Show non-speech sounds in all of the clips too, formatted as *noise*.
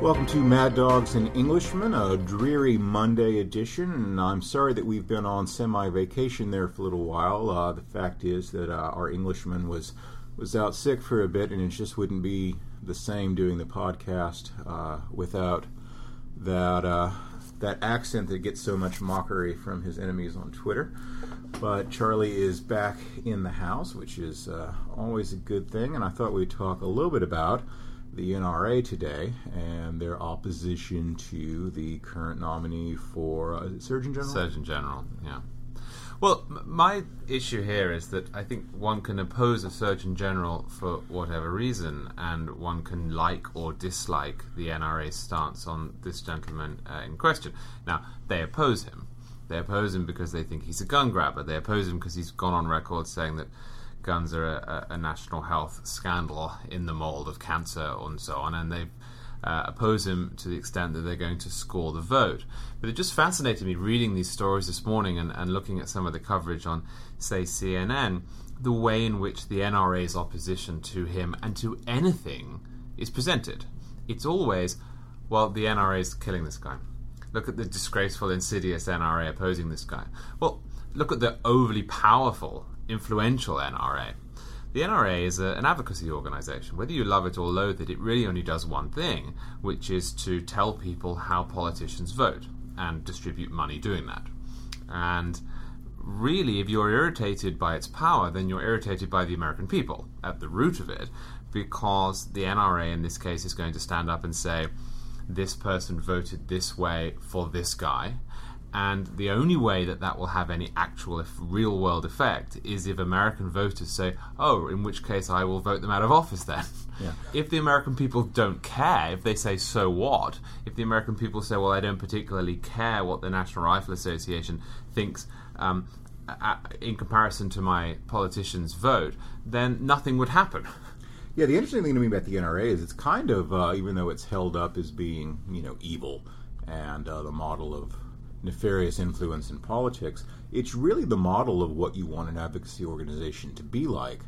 Welcome to Mad Dogs and Englishmen, a dreary Monday edition. And I'm sorry that we've been on semi-vacation there for a little while. Uh, the fact is that uh, our Englishman was was out sick for a bit, and it just wouldn't be the same doing the podcast uh, without that uh, that accent that gets so much mockery from his enemies on Twitter. But Charlie is back in the house, which is uh, always a good thing. And I thought we'd talk a little bit about the NRA today and their opposition to the current nominee for uh, Surgeon General. Surgeon General, yeah. Well, m- my issue here is that I think one can oppose a Surgeon General for whatever reason, and one can like or dislike the NRA's stance on this gentleman uh, in question. Now, they oppose him. They oppose him because they think he's a gun grabber. They oppose him because he's gone on record saying that guns are a, a, national health scandal in the mold of cancer and so on, and they uh, oppose him to the extent that they're going to score the vote. But it just fascinated me reading these stories this morning and, and looking at some of the coverage on, say, CNN, the way in which the NRA's opposition to him and to anything is presented. It's always, well, the NRA is killing this guy. Look at the disgraceful, insidious NRA opposing this guy. Well, look at the overly powerful influential NRA. The NRA is a, an advocacy organization. Whether you love it or loathe it, it really only does one thing, which is to tell people how politicians vote and distribute money doing that. And really, if you're irritated by its power, then you're irritated by the American people at the root of it, because the NRA in this case is going to stand up and say, this person voted this way for this guy, and the only way that that will have any actual, real world effect is if American voters say, oh, in which case I will vote them out of office then. Yeah. If the American people don't care, if they say, so what? If the American people say, well, I don't particularly care what the National Rifle Association thinks um, in comparison to my politician's vote, then nothing would happen. Yeah, the interesting thing to me about the NRA is it's kind of, uh, even though it's held up as being, you know, evil and uh, the model of nefarious influence in politics, it's really the model of what you want an advocacy organization to be like.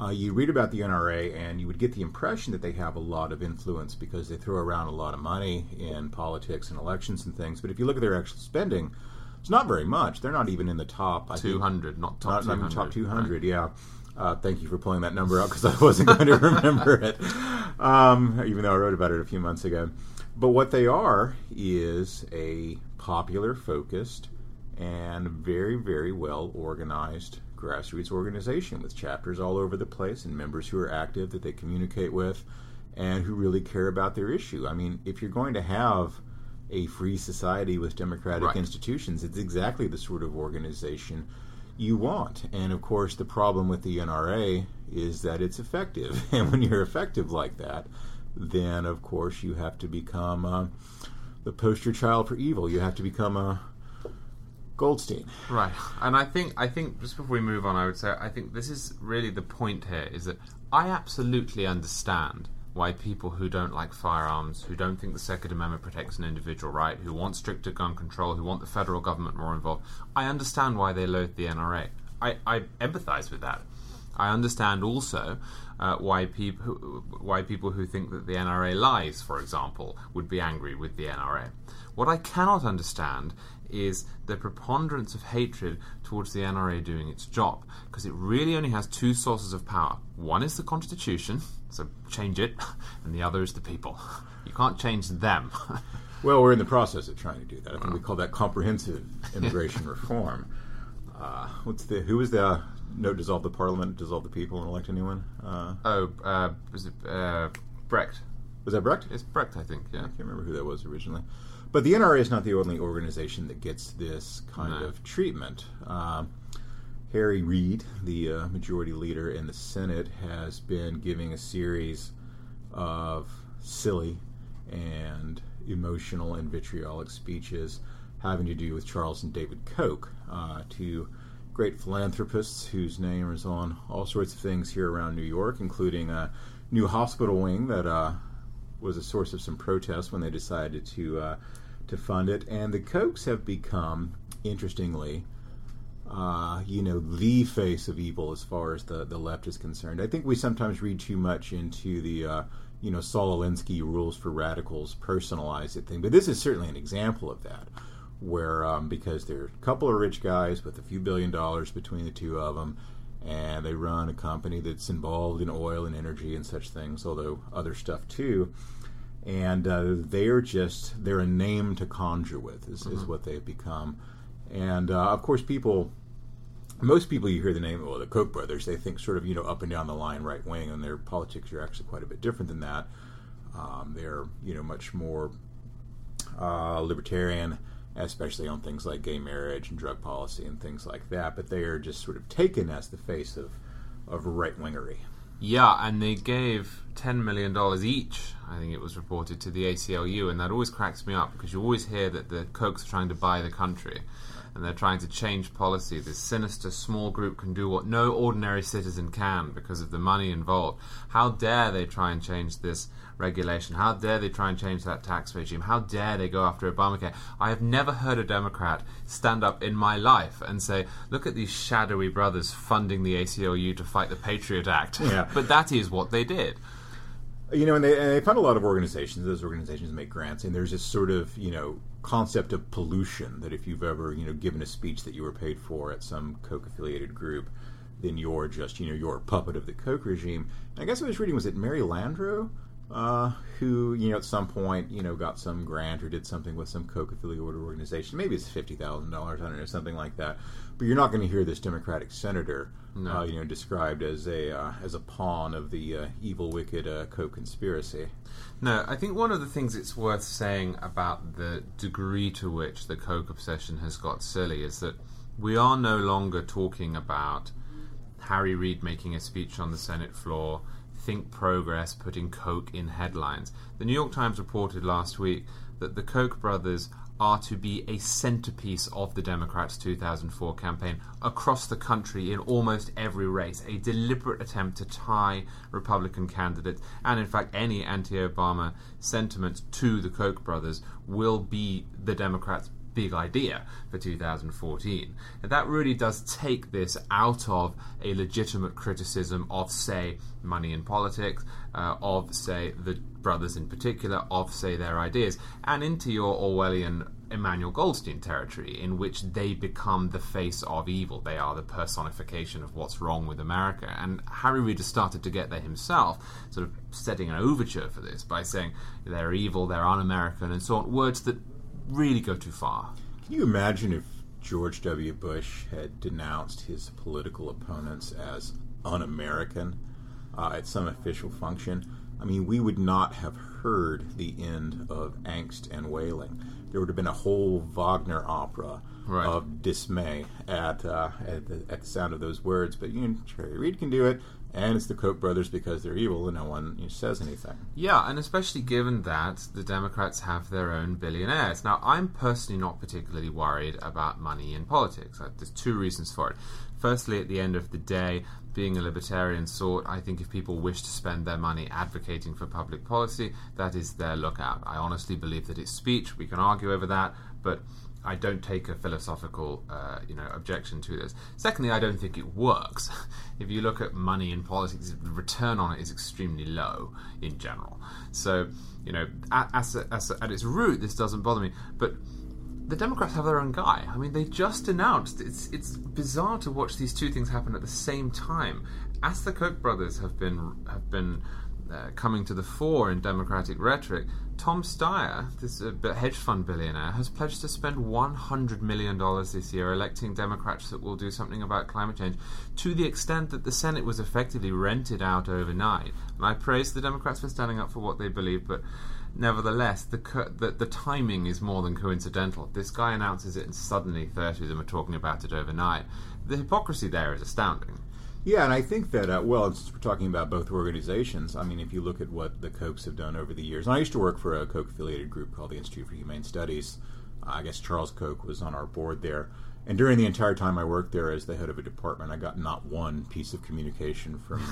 Uh, you read about the NRA and you would get the impression that they have a lot of influence because they throw around a lot of money in politics and elections and things. But if you look at their actual spending, it's not very much. They're not even in the top. I 200, think, not top not, 200. Not top 200, right. yeah. Uh, thank you for pulling that number out because I wasn't going *laughs* to remember it, um, even though I wrote about it a few months ago. But what they are is a popular, focused, and very, very well organized grassroots organization with chapters all over the place and members who are active that they communicate with and who really care about their issue. I mean, if you're going to have a free society with democratic right. institutions, it's exactly the sort of organization you want. And of course, the problem with the NRA is that it's effective. *laughs* And when you're effective like that, then of course you have to become. Uh, the poster child for evil. You have to become a Goldstein. Right. And I think I think just before we move on, I would say I think this is really the point here is that I absolutely understand why people who don't like firearms, who don't think the Second Amendment protects an individual right, who want stricter gun control, who want the federal government more involved, I understand why they loathe the NRA. I, I empathize with that. I understand also uh, why people why people who think that the NRA lies, for example, would be angry with the NRA. What I cannot understand is the preponderance of hatred towards the NRA doing its job, because it really only has two sources of power. One is the Constitution, so change it, *laughs* and the other is the people. You can't change them. *laughs* well, we're in the process of trying to do that. I think we call that comprehensive immigration *laughs* reform. Uh, what's the who was the no dissolve the parliament, dissolve the people, and elect anyone? Uh, oh, uh, was it uh, Brecht? Was that Brecht? It's Brecht, I think. Yeah, I can't remember who that was originally. But the NRA is not the only organization that gets this kind no. of treatment. Uh, Harry Reid, the uh, majority leader in the Senate, has been giving a series of silly and emotional and vitriolic speeches having to do with Charles and David Koch uh, two great philanthropists whose name is on all sorts of things here around New York, including a new hospital wing that uh, was a source of some protest when they decided to uh, to fund it. And the Kochs have become, interestingly, uh, you know, the face of evil as far as the, the left is concerned. I think we sometimes read too much into the uh, you know, Saul Alinsky rules for radicals, personalize it thing. But this is certainly an example of that, where um, because they're a couple of rich guys with a few billion dollars between the two of them, and they run a company that's involved in oil and energy and such things, although other stuff too. And uh, they are just, they're a name to conjure with, is, is what they've become. And uh, of course, people, most people you hear the name, well, the Koch brothers, they think sort of, you know, up and down the line right wing, and their politics are actually quite a bit different than that. Um, they're, you know, much more uh, libertarian, especially on things like gay marriage and drug policy and things like that. But they are just sort of taken as the face of, of right wingery. Yeah, and they gave $10 million each, I think it was reported, to the ACLU, and that always cracks me up because you always hear that the Kochs are trying to buy the country and they're trying to change policy. This sinister small group can do what no ordinary citizen can because of the money involved. How dare they try and change this regulation? How dare they try and change that tax regime? How dare they go after Obamacare? I have never heard a Democrat stand up in my life and say, look at these shadowy brothers funding the ACLU to fight the Patriot Act. Yeah. but that is what they did. You know, and they, and they fund a lot of organizations. Those organizations make grants, and there's this sort of, you know, concept of pollution that if you've ever, you know, given a speech that you were paid for at some Koch affiliated group, then you're just, you know, you're a puppet of the Koch regime. And I guess I was reading, was it Mary Landrieu? Uh, who, you know, at some point, you know, got some grant or did something with some Koch affiliated organization. Maybe it's $50,000, I don't know, something like that. But you're not going to hear this Democratic senator, No. uh, you know, described as a uh, as a pawn of the uh, evil, wicked uh, Koch conspiracy. No, I think one of the things it's worth saying about the degree to which the Koch obsession has got silly is that we are no longer talking about Harry Reid making a speech on the Senate floor, Think Progress putting Koch in headlines. The New York Times reported last week that the Koch brothers are to be a centerpiece of the Democrats' 2004 campaign across the country in almost every race. A deliberate attempt to tie Republican candidates and, in fact, any anti Obama sentiment to the Koch brothers will be the Democrats' big idea for 2014. And that really does take this out of a legitimate criticism of, say, money in politics, uh, of, say, the brothers in particular, of, say, their ideas, and into your Orwellian Emmanuel Goldstein territory, in which they become the face of evil. They are the personification of what's wrong with America. And Harry Reid has started to get there himself, sort of setting an overture for this by saying they're evil, they're un American, and so on. Words that really go too far. Can you imagine if George W. Bush had denounced his political opponents as un American uh, at some official function? I mean, we would not have heard the end of angst and wailing. There would have been a whole Wagner opera Right. of dismay at uh, at, the, at the sound of those words. But you know, Harry Reid can do it, and it's the Koch brothers because they're evil, and no one says anything. Yeah, and especially given that the Democrats have their own billionaires. Now, I'm personally not particularly worried about money in politics. Uh, There's two reasons for it. Firstly, at the end of the day, being a libertarian sort, I think if people wish to spend their money advocating for public policy, that is their lookout. I honestly believe that it's speech. We can argue over that, but I don't take a philosophical, uh, you know, objection to this. Secondly, I don't think it works. *laughs* if you look at money in politics, the return on it is extremely low in general. So, you know, at, as a, as a, at its root, this doesn't bother me. But the Democrats have their own guy. I mean, they just announced it's it's bizarre to watch these two things happen at the same time. As the Koch brothers have been have been uh, coming to the fore in Democratic rhetoric, Tom Steyer, this uh, hedge fund billionaire, has pledged to spend $100 million this year electing Democrats that will do something about climate change to the extent that the Senate was effectively rented out overnight. And I praise the Democrats for standing up for what they believe, but nevertheless, the, co- the, the timing is more than coincidental. This guy announces it, and suddenly 30 of them are talking about it overnight. The hypocrisy there is astounding. Yeah, and I think that, uh, well, since we're talking about both organizations, I mean, if you look at what the Kochs have done over the years, and I used to work for a Koch affiliated group called the Institute for Humane Studies. Uh, I guess Charles Koch was on our board there. And during the entire time I worked there as the head of a department, I got not one piece of communication from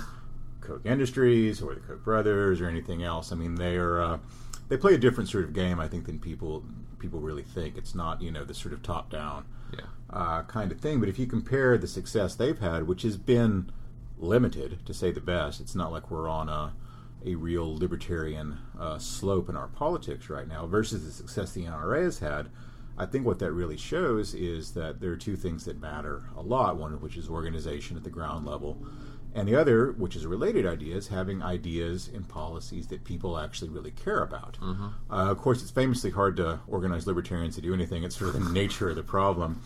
Koch Industries or the Koch brothers or anything else. I mean, they are. Uh, they play a different sort of game, I think, than people people really think. It's not, you know, the sort of top down Yeah. uh, kind of thing. But if you compare the success they've had, which has been limited to say the best, it's not like we're on a a real libertarian uh, slope in our politics right now versus the success the NRA has had. I think what that really shows is that there are two things that matter a lot. One of which is organization at the ground level, and the other, which is a related idea, is having ideas and policies that people actually really care about. Uh, of course, it's famously hard to organize libertarians to do anything. It's sort of the *laughs* nature of the problem.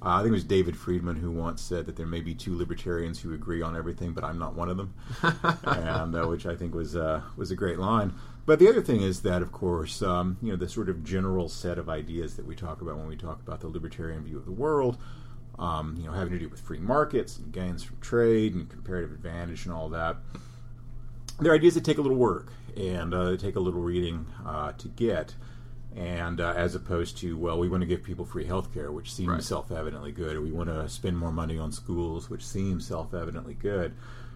Uh, I think it was David Friedman who once said that there may be two libertarians who agree on everything, but I'm not one of them, *laughs* and uh, which I think was uh, was a great line. But the other thing is that, of course, um, you know, the sort of general set of ideas that we talk about when we talk about the libertarian view of the world, um, you know, having to do with free markets and gains from trade and comparative advantage and all that. They're ideas that take a little work and uh, they take a little reading uh, to get. And uh, as opposed to, well, we want to give people free health care, which seems Right. self evidently good, or we want to spend more money on schools, which seems self evidently good.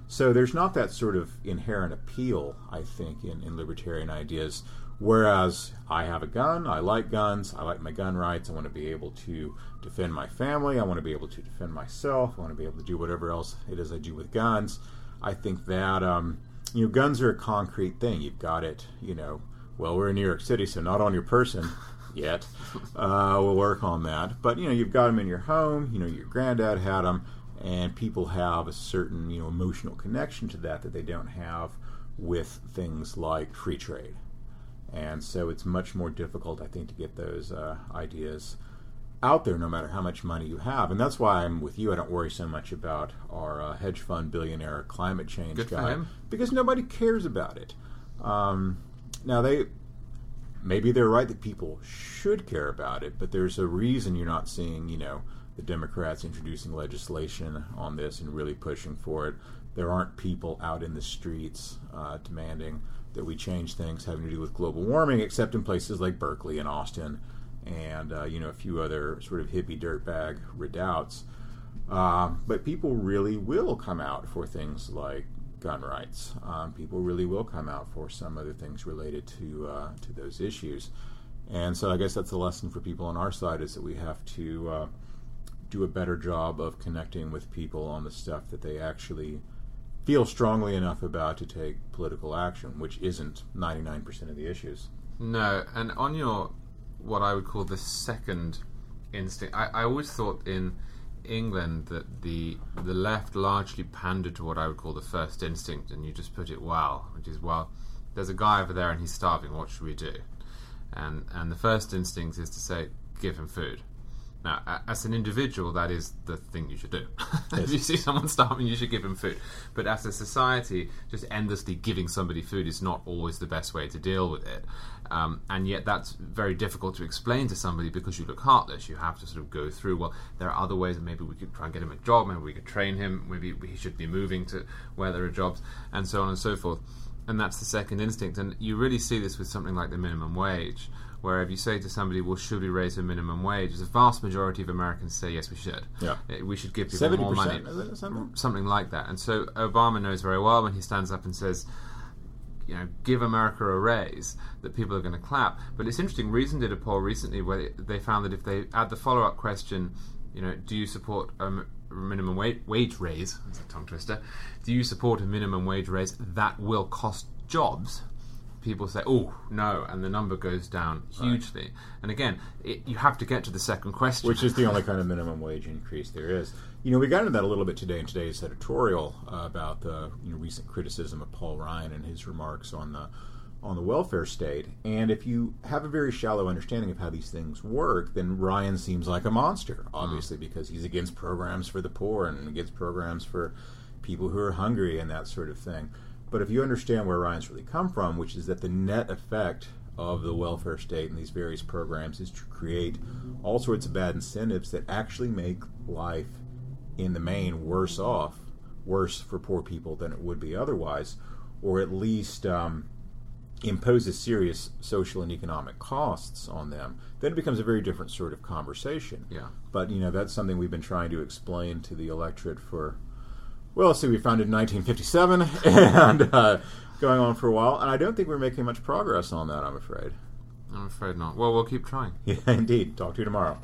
So there's not that sort of inherent appeal, I think, in, in libertarian ideas. Whereas I have a gun, I like guns, I like my gun rights, I want to be able to defend my family, I want to be able to defend myself, I want to be able to do whatever else it is I do with guns. I think that, um, you know, guns are a concrete thing. You've got it, you know, well, we're in New York City, so not on your person *laughs* yet. Uh, we'll work on that. But, you know, you've got them in your home, you know, your granddad had them, and people have a certain, you know, emotional connection to that that they don't have with things like free trade. And so it's much more difficult, I think, to get those uh, ideas out there no matter how much money you have. And that's why I'm with you. I don't worry so much about our uh, hedge fund billionaire climate change Good guy because nobody cares about it. Um, now, they maybe they're right that people should care about it, but there's a reason you're not seeing, you know, the Democrats introducing legislation on this and really pushing for it. There aren't people out in the streets uh, demanding that we change things having to do with global warming, except in places like Berkeley and Austin, and uh, you know a few other sort of hippie dirtbag redoubts. Uh, but people really will come out for things like gun rights. Um, people really will come out for some other things related to uh, to those issues. And so I guess that's the lesson for people on our side is that we have to uh, do a better job of connecting with people on the stuff that they actually feel strongly enough about to take political action, which isn't 99% of the issues. No, and on your what I would call the second instinct, I, I always thought in England that the the left largely pandered to what I would call the first instinct, and you just put it well, which is well, there's a guy over there and he's starving. What should we do? And and the first instinct is to say, give him food. Now, as an individual, that is the thing you should do. *laughs* if you see someone starving, you should give him food. But as a society, just endlessly giving somebody food is not always the best way to deal with it. Um, and yet, that's very difficult to explain to somebody because you look heartless. You have to sort of go through, well, there are other ways maybe we could try and get him a job, maybe we could train him, maybe he should be moving to where there are jobs, and so on and so forth. And that's the second instinct. And you really see this with something like the minimum wage where if you say to somebody, "Well, should we raise the minimum wage?" the vast majority of Americans say, "Yes, we should. Yeah. Uh, we should give people 70%, more money." something? Something like that. And so Obama knows very well when he stands up and says, "You know, give America a raise," that people are going to clap. But it's interesting. Reason did a poll recently where they found that if they add the follow-up question, you know, do you support a minimum wage, wage raise? That's a tongue twister. Do you support a minimum wage raise that will cost jobs? People say, "Oh no," and the number goes down hugely. And again, it, you have to get to the second question, which is the only *laughs* kind of minimum wage increase there is. You know, we got into that a little bit today in today's editorial uh, about the you know, recent criticism of Paul Ryan and his remarks on the on the welfare state. And if you have a very shallow understanding of how these things work, then Ryan seems like a monster, obviously, because he's against programs for the poor and against programs for people who are hungry and that sort of thing. But if you understand where Ryan's really come from, which is that the net effect of the welfare state and these various programs is to create all sorts of bad incentives that actually make life in the main worse off, worse for poor people than it would be otherwise, or at least um, imposes serious social and economic costs on them, then it becomes a very different sort of conversation. Yeah. But you know that's something we've been trying to explain to the electorate for well, let's see, we founded in 1957 *laughs* and uh, going on for a while, and I don't think we're making much progress on that, I'm afraid. I'm afraid not. Well, we'll keep trying. *laughs* Yeah, indeed. Talk to you tomorrow.